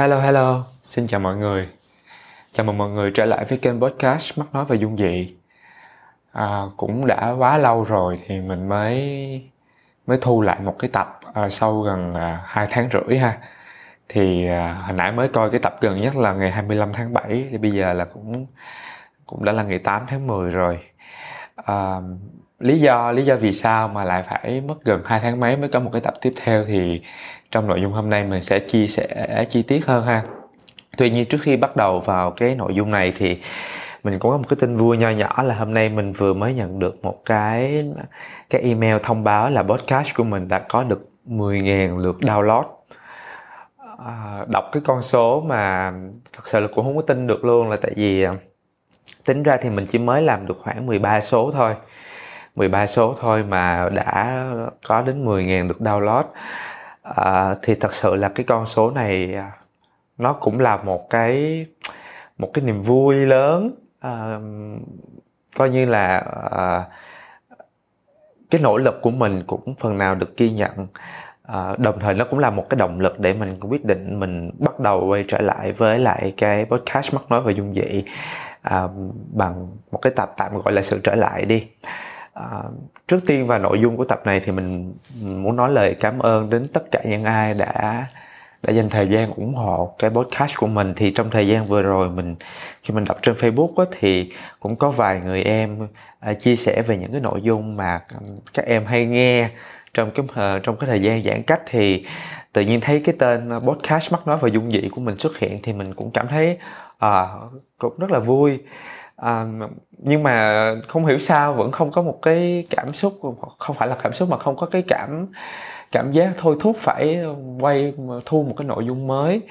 Hello hello, xin chào mọi người. Chào mừng mọi người trở lại với kênh podcast Mắt nói và dung dị. À, cũng đã quá lâu rồi thì mình mới mới thu lại một cái tập à, sau gần à, 2 tháng rưỡi ha. Thì à, hồi nãy mới coi cái tập gần nhất là ngày 25 tháng 7 thì bây giờ là cũng cũng đã là ngày 8 tháng 10 rồi. À, lý do lý do vì sao mà lại phải mất gần 2 tháng mấy mới có một cái tập tiếp theo thì trong nội dung hôm nay mình sẽ chia sẻ chi tiết hơn ha. Tuy nhiên trước khi bắt đầu vào cái nội dung này thì mình cũng có một cái tin vui nho nhỏ là hôm nay mình vừa mới nhận được một cái cái email thông báo là podcast của mình đã có được 10.000 lượt download. À, đọc cái con số mà thật sự là cũng không có tin được luôn là tại vì tính ra thì mình chỉ mới làm được khoảng 13 số thôi. 13 số thôi mà đã có đến 10.000 được download. À, thì thật sự là cái con số này à, nó cũng là một cái một cái niềm vui lớn. À, coi như là à, cái nỗ lực của mình cũng phần nào được ghi nhận. À, đồng thời nó cũng là một cái động lực để mình quyết định mình bắt đầu quay trở lại với lại cái podcast mắc nói và dung dị à, bằng một cái tập tạm gọi là sự trở lại đi. À, trước tiên và nội dung của tập này thì mình muốn nói lời cảm ơn đến tất cả những ai đã đã dành thời gian ủng hộ cái podcast của mình. Thì trong thời gian vừa rồi mình khi mình đọc trên Facebook á, thì cũng có vài người em à, chia sẻ về những cái nội dung mà các em hay nghe trong cái ờ, trong cái thời gian giãn cách. Thì tự nhiên thấy cái tên podcast mắc nói và dung dị của mình xuất hiện thì mình cũng cảm thấy à, cũng rất là vui à, nhưng mà không hiểu sao vẫn không có một cái cảm xúc không phải là cảm xúc mà không có cái cảm cảm giác thôi thúc phải quay thu một cái nội dung mới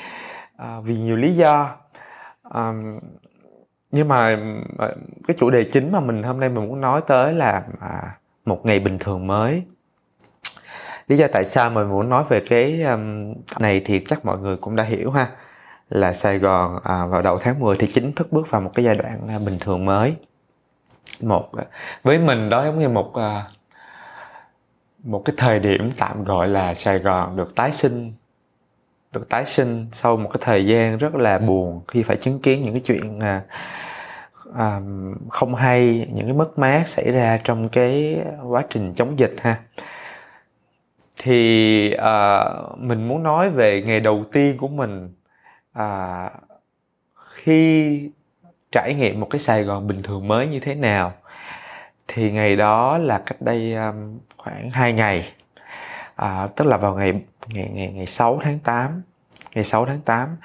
à, vì nhiều lý do. À, nhưng mà cái chủ đề chính mà mình hôm nay mình muốn nói tới là à, một ngày bình thường mới. Lý do tại sao mình muốn nói về cái um, này thì chắc mọi người cũng đã hiểu ha là Sài Gòn à, vào đầu tháng 10 thì chính thức bước vào một cái giai đoạn à, bình thường mới. Một à, với mình đó giống như một à, một cái thời điểm tạm gọi là Sài Gòn được tái sinh được tái sinh sau một cái thời gian rất là buồn khi phải chứng kiến những cái chuyện à, à, không hay những cái mất mát xảy ra trong cái quá trình chống dịch ha. Thì à, mình muốn nói về ngày đầu tiên của mình à, khi trải nghiệm một cái Sài Gòn bình thường mới như thế nào thì ngày đó là cách đây um, khoảng 2 ngày. À, tức là vào ngày ngày ngày ngày 6 tháng 8 ngày 6 tháng 8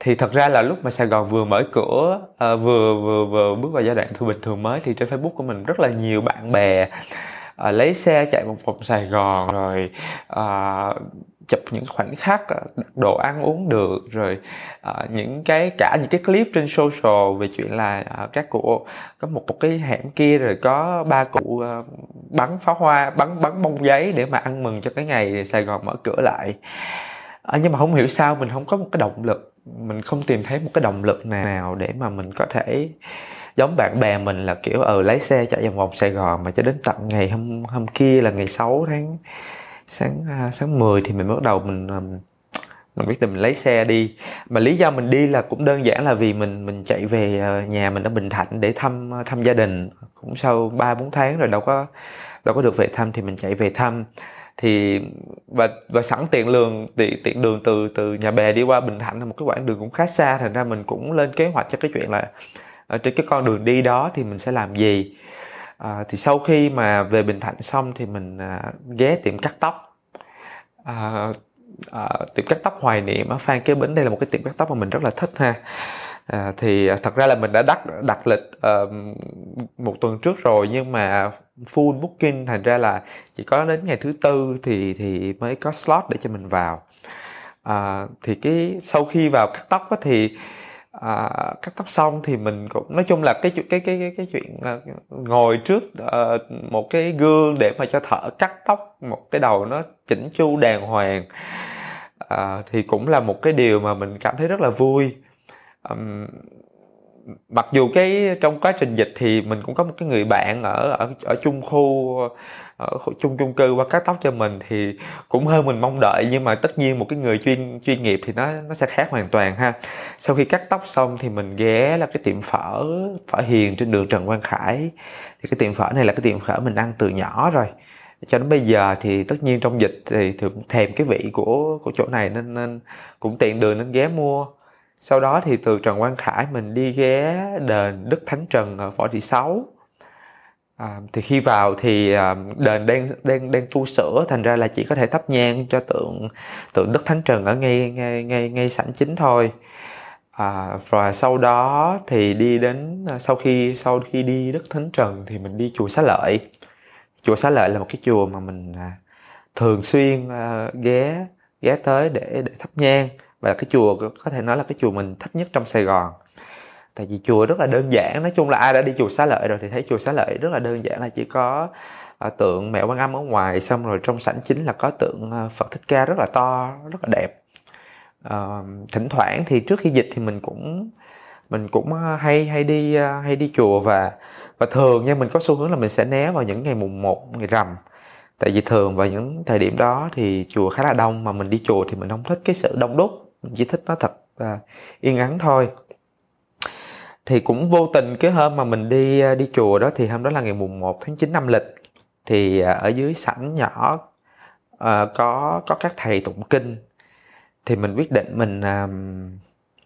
thì thật ra là lúc mà Sài Gòn vừa mở cửa à, vừa vừa vừa bước vào giai đoạn thư bình thường mới thì trên Facebook của mình rất là nhiều bạn bè à, lấy xe chạy một vòng Sài Gòn rồi à, chụp những khoảnh khắc ờ, đồ ăn uống được rồi à, những cái cả những cái clip trên social về chuyện là à, các cụ có một, một cái hẻm kia rồi có ba cụ à, bắn pháo hoa bắn bắn bông giấy để mà ăn mừng cho cái ngày Sài Gòn mở cửa lại. À, nhưng mà không hiểu sao mình không có một cái động lực mình không tìm thấy một cái động lực nào để mà mình có thể giống bạn bè mình là kiểu ờ lái xe chạy vòng vòng Sài Gòn mà cho đến tận ngày hôm hôm kia là ngày 6 tháng, sáng à, sáng 10 thì mình bắt đầu mình à, mình quyết định mình lấy xe đi. Mà lý do mình đi là cũng đơn giản là vì mình mình chạy về ờ, nhà mình ở Bình Thạnh để thăm ờ, thăm gia đình. Cũng sau ba, bốn tháng rồi đâu có đâu có được về thăm thì mình chạy về thăm. Thì, và và sẵn tiện đường tiện tiện đường từ từ nhà bè đi qua Bình Thạnh là một cái quãng đường cũng khá xa. Thành ra mình cũng lên kế hoạch cho cái chuyện là ở trên cái con đường đi đó thì mình sẽ làm gì? À, thì sau khi mà về bình thạnh xong thì mình à, ghé tiệm cắt tóc. À, à, tiệm cắt tóc hoài niệm ở phan kế bính đây là một cái tiệm cắt tóc mà mình rất là thích ha. À, thì thật ra là mình đã đặt đặt lịch uh, một tuần trước rồi nhưng mà full booking thành ra là chỉ có đến ngày thứ tư thì thì mới có slot để cho mình vào. À, thì cái sau khi vào cắt tóc á, thì à, cắt tóc xong thì mình cũng nói chung là cái cái cái cái cái chuyện ngồi trước uh, một cái gương để mà cho thợ cắt tóc một cái đầu nó chỉnh chu đàng hoàng à, thì cũng là một cái điều mà mình cảm thấy rất là vui. Um, mặc dù cái trong quá trình dịch thì mình cũng có một cái người bạn ở ở ở chung khu, ở chung chung cư qua cắt tóc cho mình thì cũng hơn mình mong đợi, nhưng mà tất nhiên một cái người chuyên chuyên nghiệp thì nó nó sẽ khác hoàn toàn ha. Sau khi cắt tóc xong thì mình ghé là cái tiệm phở phở hiền trên đường trần quang khải. Thì cái tiệm phở này là cái tiệm phở mình ăn từ nhỏ rồi. Cho đến bây giờ thì tất nhiên trong dịch thì thường thèm cái vị của của chỗ này nên nên cũng tiện đường nên ghé mua sau đó thì từ Trần Quang Khải mình đi ghé đền Đức Thánh Trần ở Võ Thị Sáu. À, thì khi vào thì à, đền đang đang đang tu sửa thành ra là chỉ có thể thắp nhang cho tượng tượng Đức Thánh Trần ở ngay ngay ngay ngay sảnh chính thôi. À, và sau đó thì đi đến à, sau khi sau khi đi Đức Thánh Trần thì mình đi chùa Xá Lợi. Chùa Xá Lợi là một cái chùa mà mình à, thường xuyên à, ghé ghé tới để để thắp nhang và cái chùa có thể nói là cái chùa mình thích nhất trong Sài Gòn. Tại vì chùa rất là đơn giản nói chung là ai đã đi chùa xá lợi rồi thì thấy chùa xá lợi rất là đơn giản là chỉ có uh, tượng mẹ quan âm ở ngoài xong rồi trong sảnh chính là có tượng à, phật thích ca rất là to rất là đẹp. Uh, thỉnh thoảng thì trước khi dịch thì mình cũng mình cũng à, hay hay đi hay đi chùa và và thường nha mình có xu hướng là mình sẽ né vào những ngày mùng 1 ngày rằm. Tại vì thường vào những thời điểm đó thì chùa khá là đông mà mình đi chùa thì mình không thích cái sự đông đúc mình chỉ thích nó thật và yên ắng thôi. Thì cũng vô tình cái hôm mà mình đi à, đi chùa đó thì hôm đó là ngày mùng 1 tháng 9 năm lịch thì à, ở dưới sảnh nhỏ uh, có có các thầy tụng kinh. Thì mình quyết định mình uh,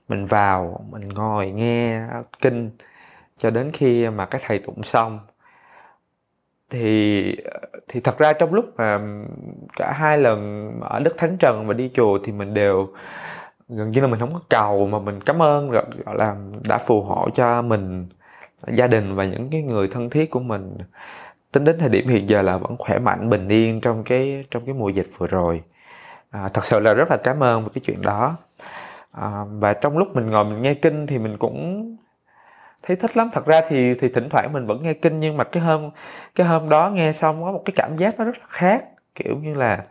mình vào mình ngồi nghe kinh cho đến khi mà các thầy tụng xong. Thì thì thật ra trong lúc mà cả hai lần ở đất thánh trần và đi chùa thì mình đều gần như là mình không có cầu mà mình cảm ơn gọi là đã phù hộ cho mình gia đình và những cái người thân thiết của mình. Tính đến thời điểm hiện giờ là vẫn khỏe mạnh bình yên trong cái trong cái mùa dịch vừa rồi. À, thật sự là rất là cảm ơn về cái chuyện đó. À, và trong lúc mình ngồi mình nghe kinh thì mình cũng thấy thích lắm. Thật ra thì thì thỉnh thoảng mình vẫn nghe kinh nhưng mà cái hôm cái hôm đó nghe xong có một cái cảm giác nó rất là khác. Kiểu như là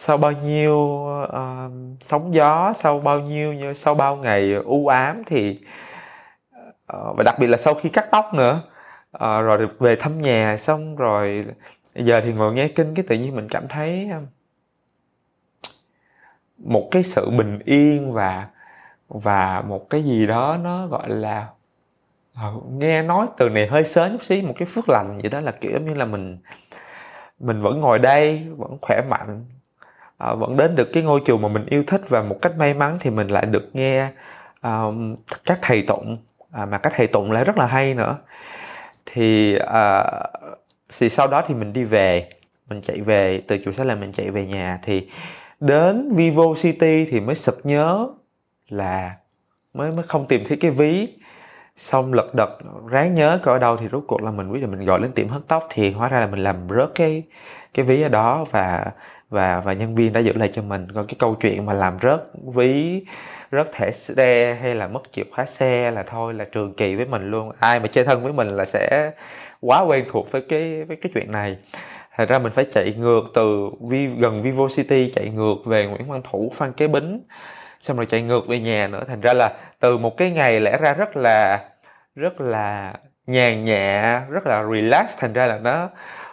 sau bao nhiêu uh, sóng gió sau bao nhiêu như sau bao ngày u ám thì uh, và đặc biệt là sau khi cắt tóc nữa. Uh, rồi về thăm nhà xong rồi giờ thì ngồi nghe kinh cái tự nhiên mình cảm thấy một cái sự bình yên và và một cái gì đó nó gọi là nghe nói từ này hơi sớ chút xí một cái phước lành vậy đó là kiểu như là mình mình vẫn ngồi đây vẫn khỏe mạnh à, vẫn đến được cái ngôi trường mà mình yêu thích và một cách may mắn thì mình lại được nghe um, các thầy tụng. À, mà các thầy tụng lại rất là hay nữa. Thì uh, thì sau đó thì mình đi về mình chạy về từ chùa Sa là mình chạy về nhà. Thì đến Vivo City thì mới sực nhớ là mới mới không tìm thấy cái ví. Xong lật đật ráng nhớ coi ở đâu thì rốt cuộc là mình quyết định mình gọi lên tiệm hớt tóc. Thì hóa ra là mình làm rớt cái cái ví ở đó và và và nhân viên đã giữ lại cho mình. Còn cái câu chuyện mà làm rớt ví rớt thẻ xe hay là mất chìa khóa xe là thôi là trường kỳ với mình luôn. Ai mà chơi thân với mình là sẽ quá quen thuộc với cái với cái chuyện này. Thật ra mình phải chạy ngược từ vi, gần Vivo City chạy ngược về Nguyễn Văn Thủ Phan Kế Bính xong rồi chạy ngược về nhà nữa. Thành ra là từ một cái ngày lẽ ra rất là rất là nhàn nhẹ rất là relax. Thành ra là nó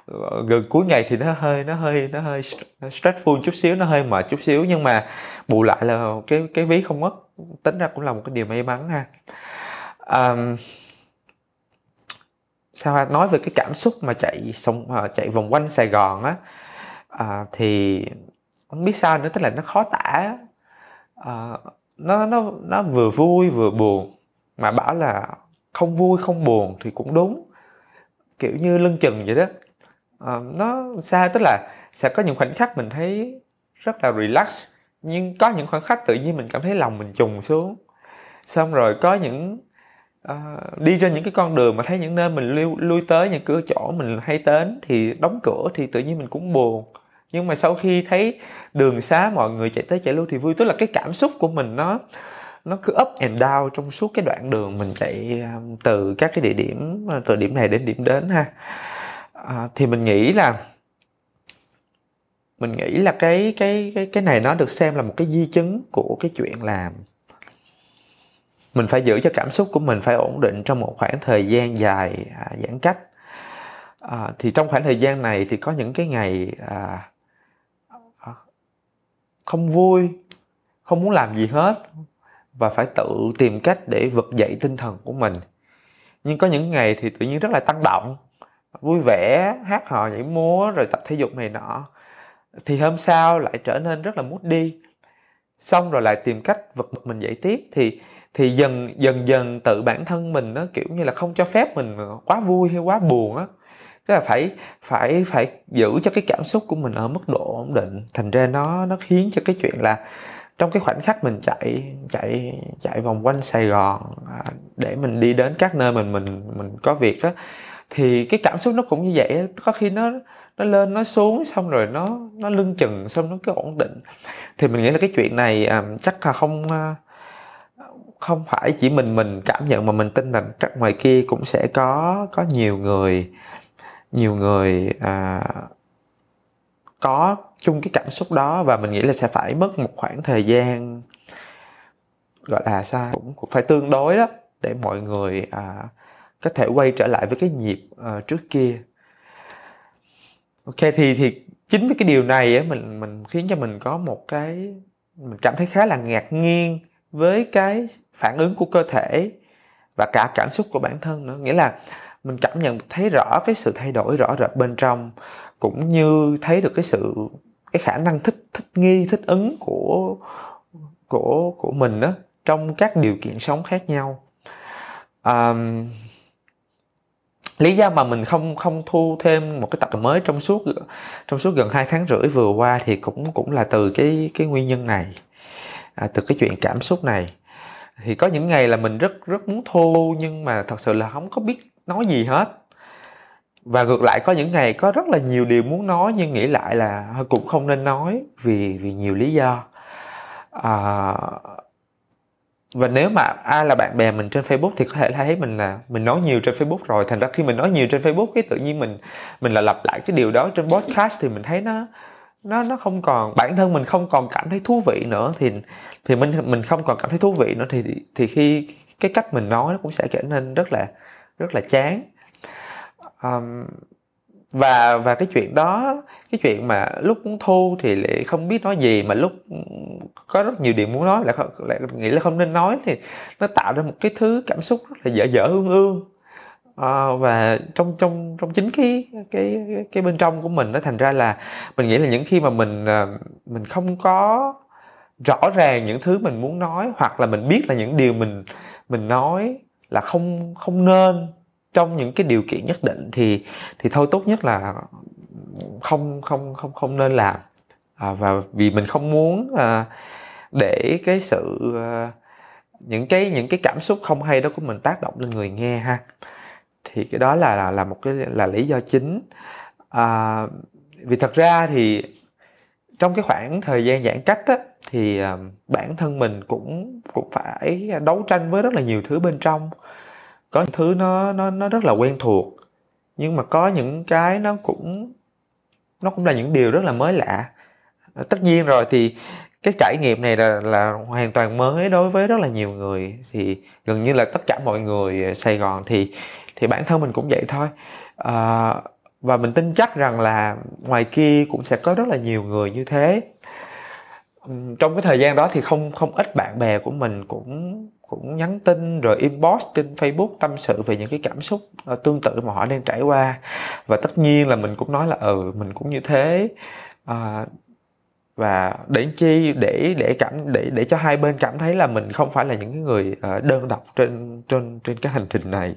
Ờ, gần cuối ngày thì nó hơi nó hơi nó hơi stressful chút xíu nó hơi mệt chút xíu nhưng mà bù lại là cái cái ví không mất tính ra cũng là một cái điều may mắn ha. Um, sao nói về cái cảm xúc mà chạy sông ờ, chạy vòng quanh Sài Gòn á? À, thì không biết sao nữa tức là nó khó tả à, nó nó nó vừa vui vừa buồn mà bảo là không vui không buồn thì cũng đúng. Kiểu như lưng chừng vậy đó. Ờ, nó xa tức là sẽ có những khoảnh khắc mình thấy rất là relax nhưng có những khoảnh khắc tự nhiên mình cảm thấy lòng mình trùng xuống. Xong rồi có những uh, đi trên những cái con đường mà thấy những nơi mình lui, lui tới những cửa chỗ mình hay đến thì đóng cửa thì tự nhiên mình cũng buồn. Nhưng mà sau khi thấy đường xá mọi người chạy tới chạy lui thì vui tức là cái cảm xúc của mình nó nó cứ up and down trong suốt cái đoạn đường mình chạy ờ, từ các cái địa điểm từ điểm này đến điểm đến ha à, thì mình nghĩ là mình nghĩ là cái cái cái cái này nó được xem là một cái di chứng của cái chuyện là mình phải giữ cho cảm xúc của mình phải ổn định trong một khoảng thời gian dài à, giãn cách. À, thì trong khoảng thời gian này thì có những cái ngày à, à, không vui không muốn làm gì hết và phải tự tìm cách để vực dậy tinh thần của mình. Nhưng có những ngày thì tự nhiên rất là tăng động vui vẻ, hát hò nhảy múa, rồi tập thể dục này nọ. Thì hôm sau lại trở nên rất là mút đi. Xong rồi lại tìm cách vực mình dậy tiếp. Thì thì dần dần dần tự bản thân mình nó kiểu như là không cho phép mình quá vui hay quá buồn á. Tức là phải phải phải giữ cho cái cảm xúc của mình ở mức độ ổn định. Thành ra nó nó khiến cho cái chuyện là trong cái khoảnh khắc mình chạy chạy chạy vòng quanh Sài Gòn à, để mình đi đến các nơi mình mình mình có việc á thì cái cảm xúc nó cũng như vậy có khi nó nó lên nó xuống xong rồi nó nó lưng chừng xong nó cứ ổn định. Thì mình nghĩ là cái chuyện này um, chắc là không uh, không phải chỉ mình mình cảm nhận mà mình tin là chắc ngoài kia cũng sẽ có có nhiều người nhiều người à, có chung cái cảm xúc đó và mình nghĩ là sẽ phải mất một khoảng thời gian gọi là sao? Cũng, cũng phải tương đối đó để mọi người à, có thể quay trở lại với cái nhịp uh, trước kia. Ok thì thì chính với cái điều này á mình mình khiến cho mình có một cái mình cảm thấy khá là ngạc nhiên với cái phản ứng của cơ thể và cả cảm xúc của bản thân nữa. Nghĩa là mình cảm nhận thấy rõ cái sự thay đổi rõ rệt bên trong cũng như thấy được cái sự cái khả năng thích thích nghi thích ứng của của của mình đó trong các điều kiện sống khác nhau. Um, lý do mà mình không không thu thêm một cái tập mới trong suốt trong suốt gần hai tháng rưỡi vừa qua thì cũng cũng là từ cái cái nguyên nhân này à, từ cái chuyện cảm xúc này. Thì có những ngày là mình rất rất muốn thu nhưng mà thật sự là không có biết nói gì hết. Và ngược lại có những ngày có rất là nhiều điều muốn nói nhưng nghĩ lại là cũng không nên nói vì vì nhiều lý do. À, và nếu mà ai là bạn bè mình trên Facebook thì có thể thấy mình là mình nói nhiều trên Facebook rồi. Thành ra khi mình nói nhiều trên Facebook cái tự nhiên mình mình là lặp lại cái điều đó trên podcast thì mình thấy nó nó nó không còn bản thân mình không còn cảm thấy thú vị nữa. Thì thì mình mình không còn cảm thấy thú vị nữa thì thì khi cái cách mình nói nó cũng sẽ trở nên rất là rất là chán. Um, và và cái chuyện đó cái chuyện mà lúc muốn thu thì lại không biết nói gì mà lúc có rất nhiều điều muốn nói lại không lại nghĩ là không nên nói thì nó tạo ra một cái thứ cảm xúc rất là dở dở ương ương. À, và trong trong trong chính cái cái cái bên trong của mình nó thành ra là mình nghĩ là những khi mà mình ờ, mình không có rõ ràng những thứ mình muốn nói hoặc là mình biết là những điều mình mình nói là không không nên trong những cái điều kiện nhất định thì thì thôi tốt nhất là không không không không nên làm. À, và vì mình không muốn à, để cái sự à, những cái những cái cảm xúc không hay đó của mình tác động lên người nghe ha. Thì cái đó là là, là một cái là lý do chính. À, vì thật ra thì trong cái khoảng thời gian giãn cách á, thì à, bản thân mình cũng cũng phải đấu tranh với rất là nhiều thứ bên trong có những thứ nó nó nó rất là quen thuộc nhưng mà có những cái nó cũng nó cũng là những điều rất là mới lạ. Tất nhiên rồi thì cái trải nghiệm này là là hoàn toàn mới đối với rất là nhiều người. Thì gần như là tất cả mọi người Sài Gòn thì thì bản thân mình cũng vậy thôi. À, và mình tin chắc rằng là ngoài kia cũng sẽ có rất là nhiều người như thế. Trong cái thời gian đó thì không không ít bạn bè của mình cũng cũng nhắn tin rồi inbox trên Facebook tâm sự về những cái cảm xúc ờ, tương tự mà họ đang trải qua. Và tất nhiên là mình cũng nói là ừ mình cũng như thế. À, và để chi? Để để cảm để để cho hai bên cảm thấy là mình không phải là những cái người ờ, đơn độc trên trên trên cái hành trình này.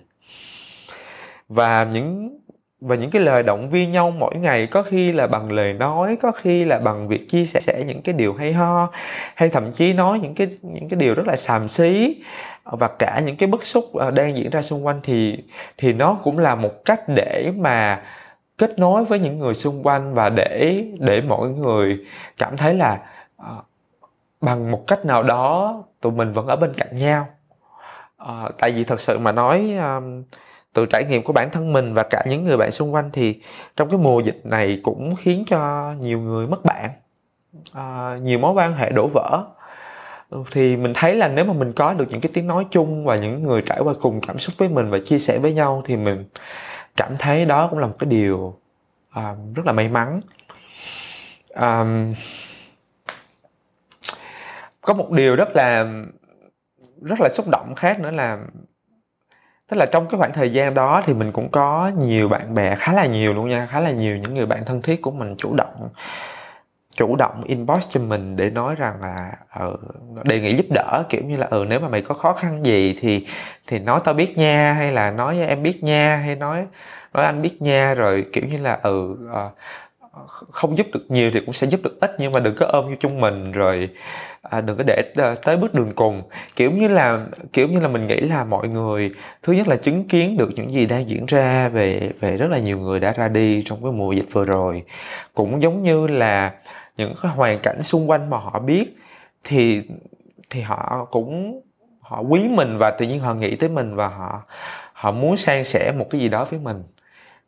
Và những và những cái lời động viên nhau mỗi ngày có khi là bằng lời nói có khi là bằng việc chia sẻ những cái điều hay ho hay thậm chí nói những cái những cái điều rất là xàm xí. Và cả những cái bức xúc ờ, đang diễn ra xung quanh thì thì nó cũng là một cách để mà kết nối với những người xung quanh và để để mọi người cảm thấy là uh, bằng một cách nào đó tụi mình vẫn ở bên cạnh nhau. Uh, tại vì thật sự mà nói uh, từ trải nghiệm của bản thân mình và cả những người bạn xung quanh thì trong cái mùa dịch này cũng khiến cho nhiều người mất bạn à, nhiều mối quan hệ đổ vỡ. Ừ, thì mình thấy là nếu mà mình có được những cái tiếng nói chung và những người trải qua cùng cảm xúc với mình và chia sẻ với nhau thì mình cảm thấy đó cũng là một cái điều à, rất là may mắn. À, có một điều rất là rất là xúc động khác nữa là tức là trong cái khoảng thời gian đó thì mình cũng có nhiều bạn bè khá là nhiều luôn nha khá là nhiều những người bạn thân thiết của mình chủ động chủ động inbox cho mình để nói rằng là ừ, đề nghị giúp đỡ kiểu như là ừ nếu mà mày có khó khăn gì thì thì nói tao biết nha hay là nói em biết nha hay nói nói anh biết nha rồi kiểu như là ừ ờ, không giúp được nhiều thì cũng sẽ giúp được ít nhưng mà đừng có ôm vô chung mình rồi à, đừng có để ờ, tới bước đường cùng. Kiểu như là kiểu như là mình nghĩ là mọi người thứ nhất là chứng kiến được những gì đang diễn ra về về rất là nhiều người đã ra đi trong cái mùa dịch vừa rồi. Cũng giống như là những cái hoàn cảnh xung quanh mà họ biết thì thì họ cũng họ quý mình và tự nhiên họ nghĩ tới mình và họ họ muốn san sẻ một cái gì đó với mình.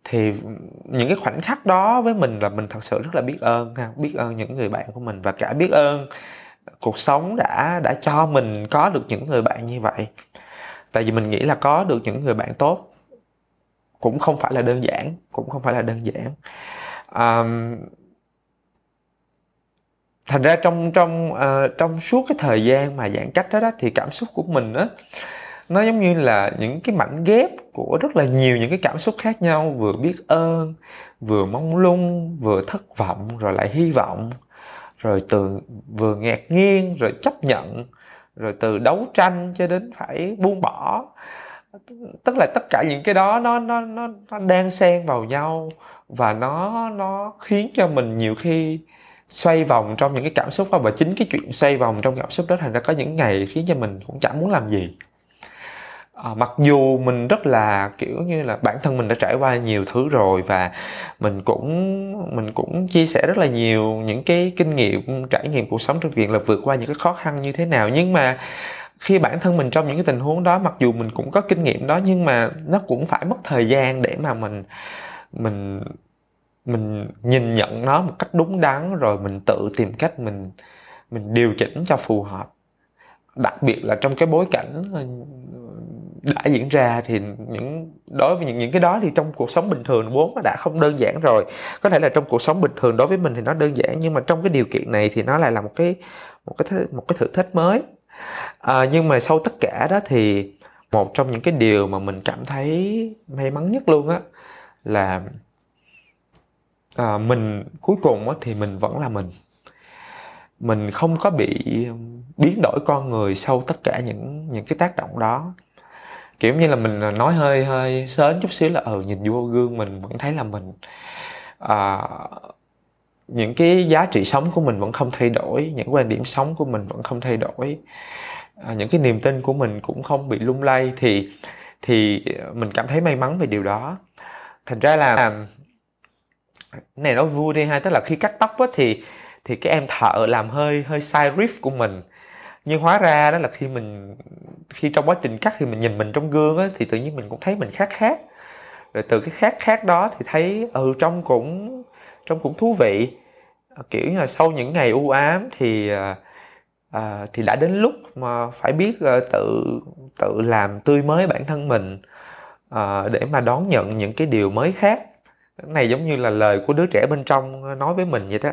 Thì những cái khoảnh khắc đó với mình là mình thật sự rất là biết ơn ha biết ơn những người bạn của mình và cả biết ơn cuộc sống đã đã cho mình có được những người bạn như vậy. Tại vì mình nghĩ là có được những người bạn tốt cũng không phải là đơn giản cũng không phải là đơn giản. Um, thành ra trong trong uh, trong suốt cái thời gian mà giãn cách đó, đó thì cảm xúc của mình á nó giống như là những cái mảnh ghép của rất là nhiều những cái cảm xúc khác nhau vừa biết ơn vừa mong lung vừa thất vọng rồi lại hy vọng rồi từ vừa ngạc nhiên, rồi chấp nhận, rồi từ đấu tranh cho đến phải buông bỏ. Tức là tất cả những cái đó nó nó nó nó đang xen vào nhau và nó nó khiến cho mình nhiều khi xoay vòng trong những cái cảm xúc đó. Và chính cái chuyện xoay vòng trong cảm xúc đó thành ra có những ngày khiến cho mình cũng chẳng muốn làm gì à, mặc dù mình rất là kiểu như là bản thân mình đã trải qua nhiều thứ rồi và mình cũng mình cũng chia sẻ rất là nhiều những cái kinh nghiệm trải nghiệm cuộc sống trong việc là vượt qua những cái khó khăn như thế nào. Nhưng mà khi bản thân mình trong những cái tình huống đó mặc dù mình cũng có kinh nghiệm đó nhưng mà nó cũng phải mất thời gian để mà mình mình mình nhìn nhận nó một cách đúng đắn rồi mình tự tìm cách mình mình điều chỉnh cho phù hợp. Đặc biệt là trong cái bối cảnh đã diễn ra thì những đối với những những cái đó thì trong cuộc sống bình thường vốn nó đã không đơn giản rồi. Có thể là trong cuộc sống bình thường đối với mình thì nó đơn giản nhưng mà trong cái điều kiện này thì nó lại là một cái một cái một cái thử thách mới. À, nhưng mà sau tất cả đó thì một trong những cái điều mà mình cảm thấy may mắn nhất luôn á là à, mình cuối cùng á thì mình vẫn là mình. Mình không có bị biến đổi con người sau tất cả những những cái tác động đó kiểu như là mình à, nói hơi hơi sến chút xíu là ừ nhìn vô gương mình vẫn thấy là mình à, những cái giá trị sống của mình vẫn không thay đổi những quan điểm sống của mình vẫn không thay đổi à, những cái niềm tin của mình cũng không bị lung lay thì thì mình cảm thấy may mắn về điều đó. Thành ra là à, này nói vui đi ha tức là khi cắt tóc á thì thì cái em thợ làm hơi hơi sai riff của mình. Nhưng hóa ra đó là khi mình khi trong quá trình cắt thì mình nhìn mình trong gương á thì tự nhiên mình cũng thấy mình khác khác. Rồi từ cái khác khác đó thì thấy ừ trong cũng trong cũng thú vị. Kiểu như là sau những ngày u ám thì à, à, thì đã đến lúc mà phải biết à, tự tự làm tươi mới bản thân mình à, để mà đón nhận những cái điều mới khác. Cái này giống như là lời của đứa trẻ bên trong nói với mình vậy đó.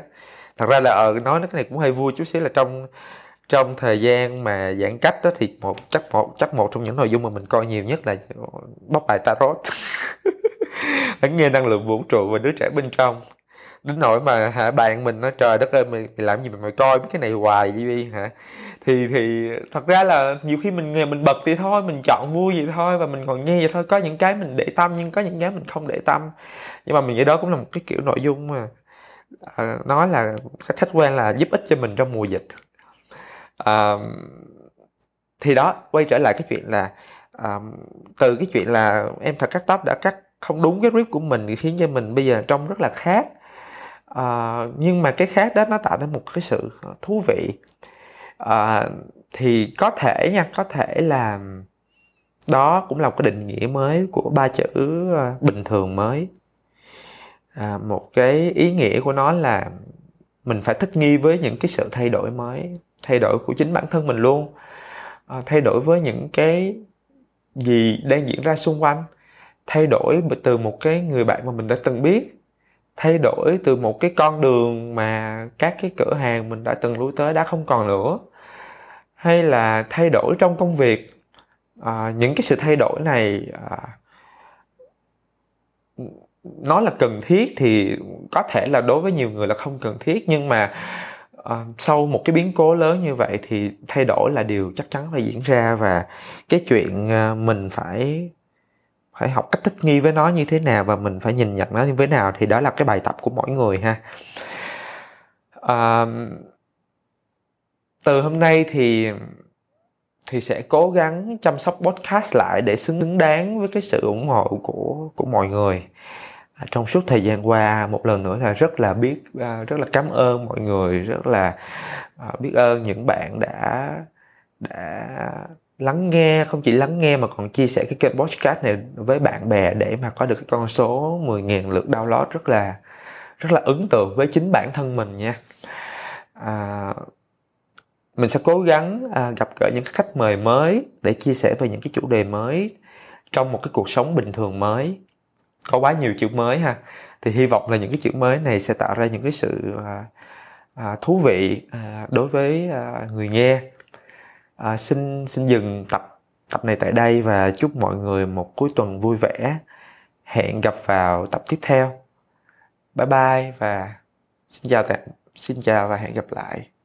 Thật ra là ờ nói cái này cũng hơi vui chút xíu là trong trong thời gian mà giãn cách đó thì một chắc một chắc một trong những nội dung mà mình coi nhiều nhất là bóc bài tarot. Lắng nghe năng lượng vũ trụ và đứa trẻ bên trong. Đến nỗi mà hả bạn mình nói trời đất ơi mày, mày làm gì mà mày coi mấy cái này hoài vậy hả? Thì thì thật ra là nhiều khi mình nghe mình bật thì thôi mình chọn vui vậy thôi và mình còn nghe vậy thôi. Có những cái mình để tâm nhưng có những cái mình không để tâm. Nhưng mà mình nghĩ đó cũng là một cái kiểu nội dung mà à, nói là cái khách quan là giúp ích cho mình trong mùa dịch à, thì đó quay trở lại cái chuyện là à, từ cái chuyện là em thật cắt tóc đã cắt không đúng cái grip của mình thì khiến cho mình bây giờ trông rất là khác. À, nhưng mà cái khác đó nó tạo nên một cái sự thú vị. À, thì có thể nha có thể là đó cũng là một cái định nghĩa mới của ba chữ ờ, bình thường mới. À, một cái ý nghĩa của nó là mình phải thích nghi với những cái sự thay đổi mới thay đổi của chính bản thân mình luôn. À, thay đổi với những cái gì đang diễn ra xung quanh. Thay đổi từ một cái người bạn mà mình đã từng biết. Thay đổi từ một cái con đường mà các cái cửa hàng mình đã từng lui tới đã không còn nữa. Hay là thay đổi trong công việc. À, những cái sự thay đổi này ờ, à, nó là cần thiết thì có thể là đối với nhiều người là không cần thiết. Nhưng mà uh, sau một cái biến cố lớn như vậy thì thay đổi là điều chắc chắn phải diễn ra và cái chuyện uh, mình phải phải học cách thích nghi với nó như thế nào và mình phải nhìn nhận nó như thế nào thì đó là cái bài tập của mỗi người ha. À, từ hôm nay thì thì sẽ cố gắng chăm sóc podcast lại để xứng đáng với cái sự ủng hộ của của mọi người. À, trong suốt thời gian qua một lần nữa là rất là biết à, rất là cảm ơn mọi người rất là à, biết ơn những bạn đã đã lắng nghe không chỉ lắng nghe mà còn chia sẻ cái kênh podcast này với bạn bè để mà có được cái con số 10.000 lượt download rất là rất là ấn tượng với chính bản thân mình nha. À, mình sẽ cố gắng à, gặp gỡ những khách mời mới để chia sẻ về những cái chủ đề mới trong một cái cuộc sống bình thường mới có quá nhiều chữ mới ha. Thì hy vọng là những cái chữ mới này sẽ tạo ra những cái sự à, à, thú vị à, đối với à, người nghe. À, xin xin dừng tập tập này tại đây và chúc mọi người một cuối tuần vui vẻ. Hẹn gặp vào tập tiếp theo. Bye bye và xin chào tạm xin chào và hẹn gặp lại.